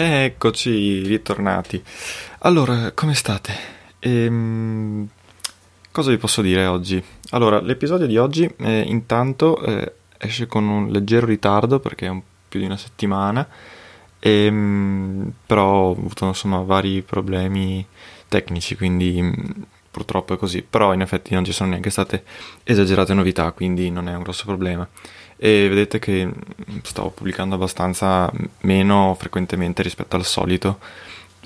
Eccoci ritornati. Allora, come state? Ehm, cosa vi posso dire oggi? Allora, l'episodio di oggi eh, intanto eh, esce con un leggero ritardo perché è un, più di una settimana, ehm, però ho avuto insomma vari problemi tecnici, quindi purtroppo è così. Però in effetti non ci sono neanche state esagerate novità, quindi non è un grosso problema e vedete che stavo pubblicando abbastanza meno frequentemente rispetto al solito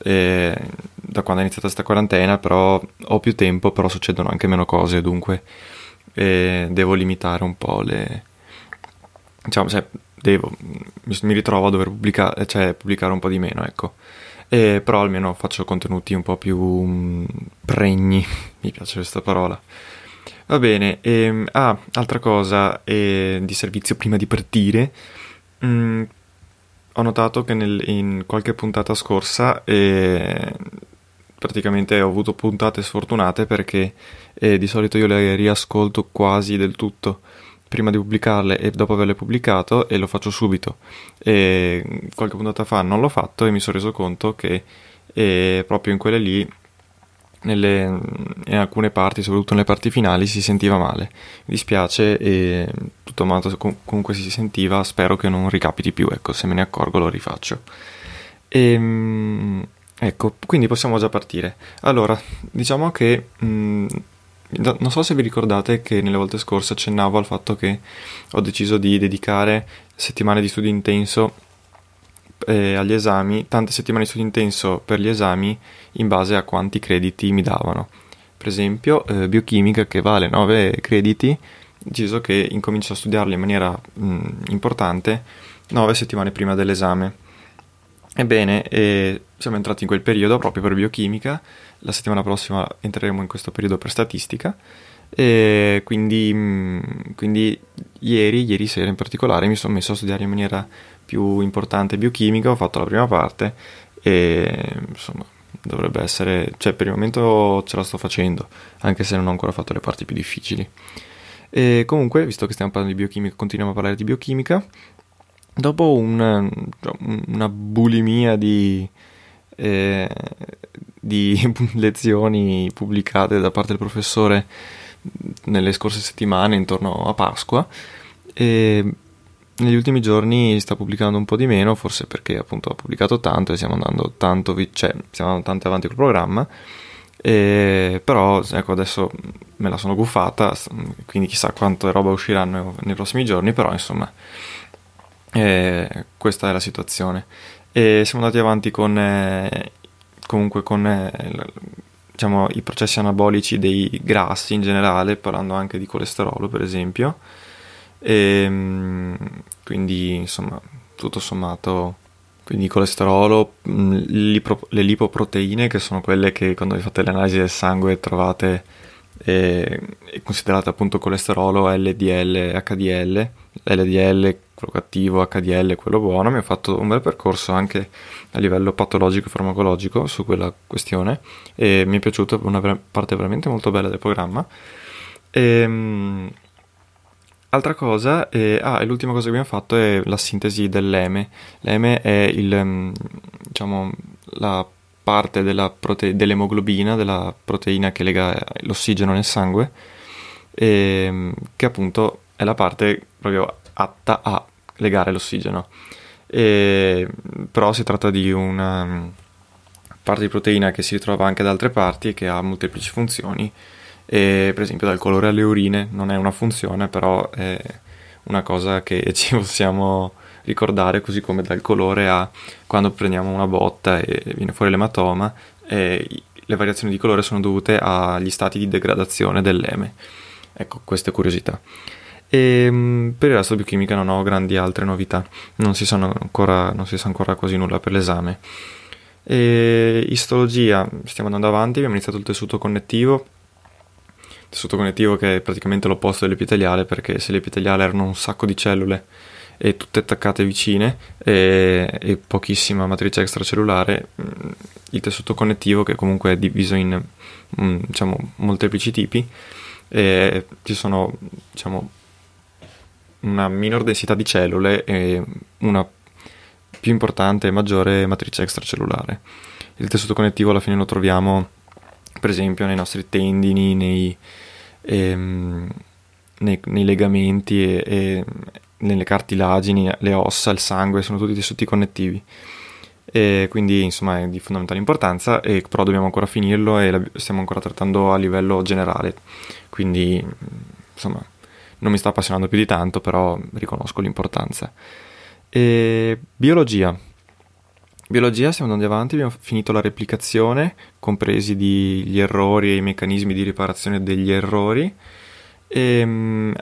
e da quando è iniziata questa quarantena però ho più tempo però succedono anche meno cose dunque devo limitare un po' le diciamo cioè, devo mi, ritrovo a dover pubblicare cioè pubblicare un po' di meno ecco e, però almeno faccio contenuti un po' più mh, pregni mi piace questa parola Va bene, ehm, ah, altra cosa eh, di servizio prima di partire. Mm, ho notato che nel, in qualche puntata scorsa eh, praticamente ho avuto puntate sfortunate perché eh, di solito io le riascolto quasi del tutto prima di pubblicarle e dopo averle pubblicato e lo faccio subito. E qualche puntata fa non l'ho fatto e mi sono reso conto che eh, proprio in quelle lì nelle, in alcune parti, soprattutto nelle parti finali, si sentiva male. Mi dispiace e tutto sommato comunque si sentiva, spero che non ricapiti più, ecco, se me ne accorgo lo rifaccio. E, ehm, ecco, quindi possiamo già partire. Allora, diciamo che mh, mm, non so se vi ricordate che nelle volte scorse accennavo al fatto che ho deciso di dedicare settimane di studio intenso eh, agli esami, tante settimane di studio intenso per gli esami in base a quanti crediti mi davano. Per esempio, eh, biochimica che vale 9 crediti, ho deciso che incomincio a studiarla in maniera mh, importante 9 settimane prima dell'esame. Ebbene, eh, siamo entrati in quel periodo proprio per biochimica, la settimana prossima entreremo in questo periodo per statistica. E quindi, quindi ieri, ieri sera in particolare, mi sono messo a studiare in maniera più importante biochimica, ho fatto la prima parte e insomma dovrebbe essere, cioè per il momento ce la sto facendo, anche se non ho ancora fatto le parti più difficili. E comunque, visto che stiamo parlando di biochimica, continuiamo a parlare di biochimica. Dopo un, una bulimia di, eh, di lezioni pubblicate da parte del professore nelle scorse settimane intorno a Pasqua, e negli ultimi giorni sta pubblicando un po' di meno, forse perché appunto ha pubblicato tanto e stiamo andando tanto, vi- cioè, stiamo andando tanto avanti col programma. E, però ecco adesso me la sono guffata, quindi chissà quante roba usciranno nei prossimi giorni, però insomma eh, questa è la situazione. E siamo andati avanti con eh, comunque con eh, diciamo, i processi anabolici dei grassi in generale, parlando anche di colesterolo per esempio. E, ehm, quindi, insomma, tutto sommato, quindi colesterolo, mm, le lipoproteine, che sono quelle che quando vi fate l'analisi del sangue trovate, e, considerate appunto colesterolo, LDL, HDL, LDL, quello cattivo, HDL, quello buono, mi ho fatto un bel percorso anche a livello patologico e farmacologico su quella questione e mi è piaciuta una parte veramente molto bella del programma. E, ehm, altra cosa, eh, ah, e l'ultima cosa che abbiamo fatto è la sintesi dell'eme. L'eme è il, mm, diciamo, la parte della prote- dell'emoglobina, della proteina che lega l'ossigeno nel sangue, e, ehm, che appunto è la parte proprio atta a legare l'ossigeno. E, però si tratta di una mm, parte di proteina che si ritrova anche da altre parti e che ha molteplici funzioni. E, per esempio dal colore alle urine non è una funzione, però è una cosa che ci possiamo ricordare, così come dal colore a quando prendiamo una botta e viene fuori l'ematoma, e le variazioni di colore sono dovute agli stati di degradazione dell'eme. Ecco, queste curiosità. E ehm, per il resto biochimica non ho grandi altre novità, non si, ancora, non si sa ancora quasi nulla per l'esame. E istologia, stiamo andando avanti, abbiamo iniziato il tessuto connettivo, tessuto connettivo che è praticamente l'opposto dell'epiteliale perché se l'epiteliale erano un sacco di cellule e tutte attaccate vicine e, e pochissima matrice extracellulare, mm, il tessuto connettivo che comunque è diviso in mm, diciamo, molteplici tipi, e ci sono diciamo, una minor densità di cellule e una più importante e maggiore matrice extracellulare. Il tessuto connettivo alla fine lo troviamo per esempio nei nostri tendini, nei, ehm, nei, nei legamenti e, e, nelle cartilagini, le ossa, il sangue, sono tutti tessuti connettivi. E quindi insomma è di fondamentale importanza, e, però dobbiamo ancora finirlo e la stiamo ancora trattando a livello generale. Quindi insomma non mi sta appassionando più di tanto, però riconosco l'importanza. E biologia. Biologia, stiamo andando avanti, abbiamo finito la replicazione, compresi gli errori e i meccanismi di riparazione degli errori. E, um,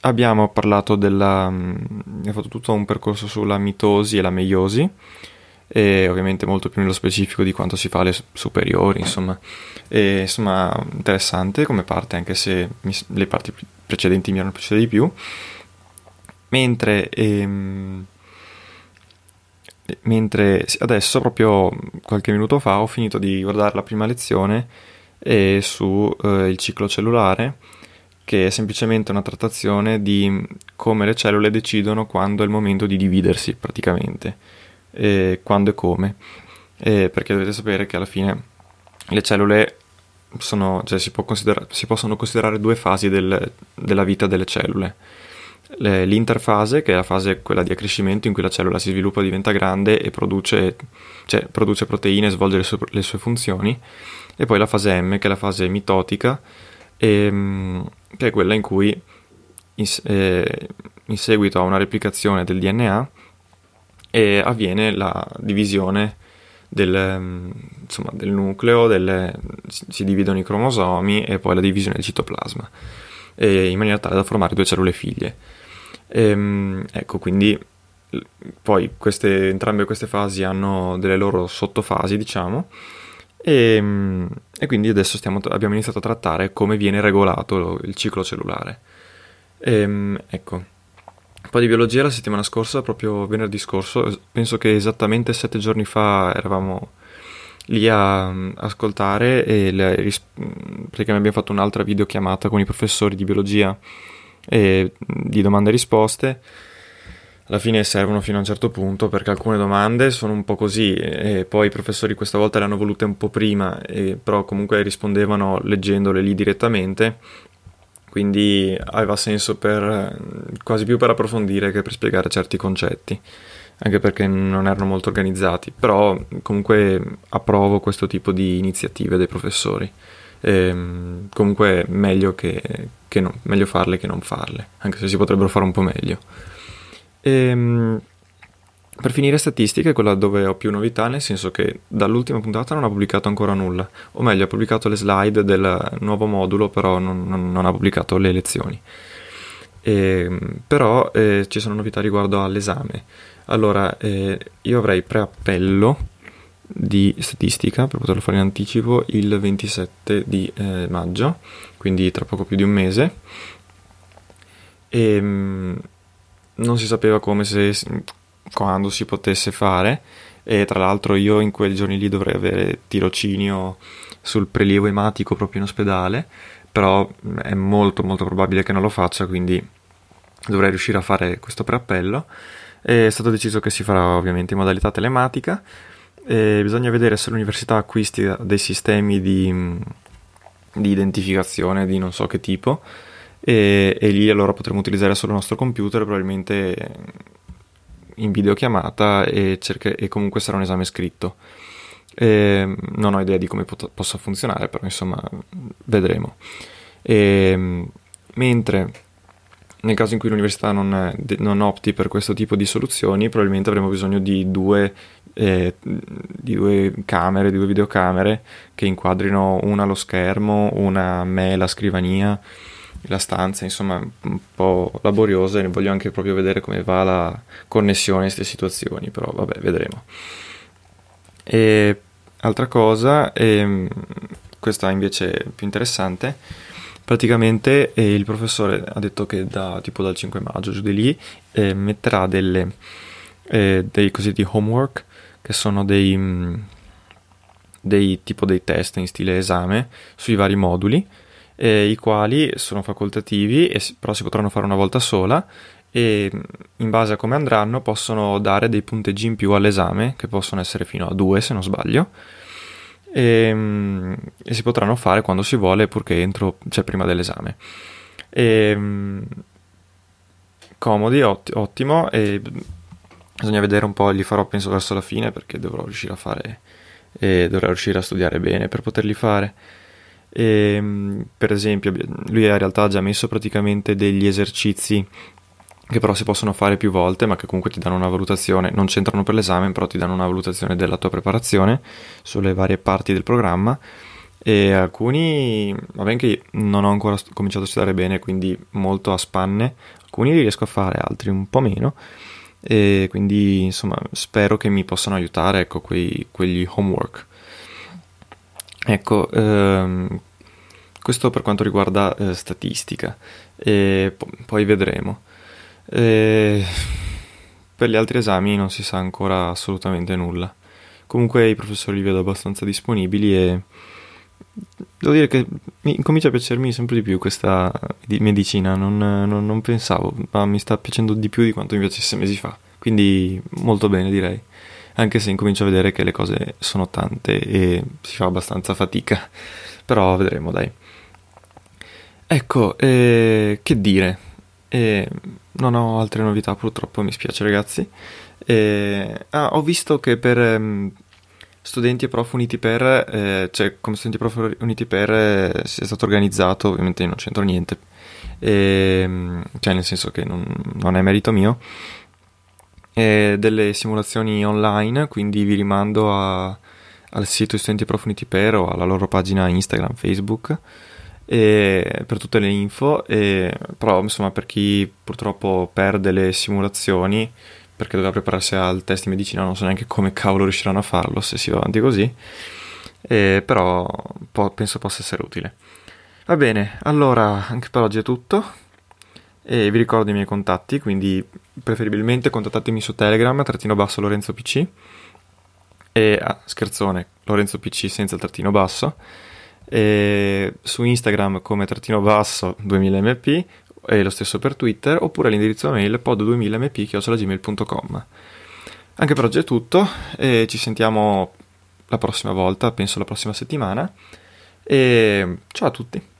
abbiamo parlato della... Um, abbiamo fatto tutto un percorso sulla mitosi e la meiosi e ovviamente molto più nello specifico di quanto si fa alle superiori, insomma. E, insomma, interessante come parte, anche se mi, le parti precedenti mi erano piaciute di più. Mentre, ehm, mentre adesso, proprio qualche minuto fa, ho finito di guardare la prima lezione eh, su eh, ciclo cellulare, che è semplicemente una trattazione di come le cellule decidono quando è il momento di dividersi, praticamente e quando e come, e perché dovete sapere che alla fine le cellule sono, cioè si, si, possono considerare due fasi del, della vita delle cellule. Le, l'interfase, che è la fase quella di accrescimento in cui la cellula si sviluppa, diventa grande e produce, cioè, produce proteine svolge le sue, le sue, funzioni, e poi la fase M, che è la fase mitotica, e, ehm, che è quella in cui in, eh, in seguito a una replicazione del DNA e avviene la divisione del, mm, insomma, del nucleo, delle, si dividono i cromosomi e poi la divisione del citoplasma, in maniera tale da formare due cellule figlie. E, ehm, ecco, quindi poi queste, entrambe queste fasi hanno delle loro sottofasi, diciamo, e, mm, e quindi adesso stiamo, abbiamo iniziato a trattare come viene regolato il ciclo cellulare. E, ehm, ecco. Un po' di biologia la settimana scorsa, proprio venerdì scorso, penso che esattamente sette giorni fa eravamo lì a, ascoltare e le, praticamente abbiamo fatto un'altra videochiamata con i professori di biologia e di domande e risposte. Alla fine servono fino a un certo punto perché alcune domande sono un po' così e poi i professori questa volta le hanno volute un po' prima, e, però comunque rispondevano leggendole lì direttamente quindi aveva senso per, quasi più per approfondire che per spiegare certi concetti, anche perché non erano molto organizzati, però comunque approvo questo tipo di iniziative dei professori. E, ehm, comunque meglio, che, che no, meglio farle che non farle, anche se si potrebbero fare un po' meglio. E, ehm, per finire statistiche, quella dove ho più novità, nel senso che dall'ultima puntata non ha pubblicato ancora nulla, o meglio ha pubblicato le slide del nuovo modulo, però non, non, non ha pubblicato le lezioni. E, ehm, però eh, ci sono novità riguardo all'esame. Allora, eh, io avrei preappello di statistica per poterlo fare in anticipo il 27 di eh, maggio, quindi tra poco più di un mese. E, ehm, non si sapeva come se quando si potesse fare. E tra l'altro io in quei giorni lì dovrei avere tirocinio sul prelievo ematico proprio in ospedale però è molto molto probabile che non lo faccia quindi dovrei riuscire a fare questo preappello. È stato deciso che si farà ovviamente in modalità telematica. E bisogna vedere se l'università acquisti dei sistemi di, di identificazione di non so che tipo e, e, lì allora potremo utilizzare solo il nostro computer probabilmente in videochiamata e, cerca, e comunque sarà un esame scritto. E, non ho idea di come pot- possa funzionare però insomma vedremo. E, mentre nel caso in cui l'università non, non, opti per questo tipo di soluzioni, probabilmente avremo bisogno di due, eh, di due camere, due videocamere che inquadrino una lo schermo, una me la scrivania, la stanza, insomma un po' laboriosa e voglio anche proprio vedere come va la connessione in queste situazioni, però vabbè, vedremo. E altra cosa, e, questa invece è più interessante, praticamente eh, il professore ha detto che da, tipo dal 5 maggio giù di lì eh, metterà delle, eh, dei cosiddetti homework che sono dei, mm, dei tipo dei test in stile esame sui vari moduli eh, i quali sono facoltativi e, però si potranno fare una volta sola e mm, in base a come andranno possono dare dei punteggi in più all'esame che possono essere fino a due se non sbaglio e, ehm, e, si potranno fare quando si vuole purché entro, cioè prima dell'esame. E, ehm, comodi, otti, ottimo e bisogna vedere un po', li farò penso verso la fine perché dovrò riuscire a fare e dovrò riuscire a studiare bene per poterli fare. E, ehm, per esempio, lui in realtà ha già messo praticamente degli esercizi che però si possono fare più volte, ma che comunque ti danno una valutazione, non c'entrano per l'esame, però ti danno una valutazione della tua preparazione sulle varie parti del programma. E alcuni, va bene che non ho ancora cominciato a studiare bene, quindi molto a spanne, alcuni li riesco a fare, altri un po' meno. E quindi insomma spero che mi possano aiutare, ecco, quei, quegli homework. Ecco, ehm, questo per quanto riguarda eh, statistica, e po- poi vedremo. E per gli altri esami non si sa ancora assolutamente nulla. Comunque i professori li vedo abbastanza disponibili e devo dire che mi comincia a piacermi sempre di più questa medicina, non, non, non, pensavo, ma mi sta piacendo di più di quanto mi piacesse mesi fa, quindi molto bene direi, anche se incomincio a vedere che le cose sono tante e si fa abbastanza fatica, però vedremo dai. Ecco, eh, che dire, eh, non ho altre novità purtroppo, mi spiace ragazzi. E, ah, ho visto che per um, studenti e prof uniti per, eh, cioè come studenti e prof uniti per eh, è stato organizzato, ovviamente non c'entro niente, e, ehm, cioè nel senso che non, non è merito mio, e delle simulazioni online, quindi vi rimando a, al sito studenti e prof uniti per o alla loro pagina Instagram, Facebook per tutte le info, e, però insomma per chi purtroppo perde le simulazioni perché doveva prepararsi al test di medicina non so neanche come cavolo riusciranno a farlo se si va avanti così, e, però po- penso possa essere utile. Va bene, allora anche per oggi è tutto e vi ricordo i miei contatti, quindi preferibilmente contattatemi su Telegram, trattino basso Lorenzo PC e ah, scherzone, Lorenzo PC senza il trattino basso. E su Instagram come trattino basso 2000mp e lo stesso per Twitter oppure l'indirizzo mail pod2000mp.gmail.com Anche per oggi è tutto e ci sentiamo la prossima volta, penso la prossima settimana. E ciao a tutti!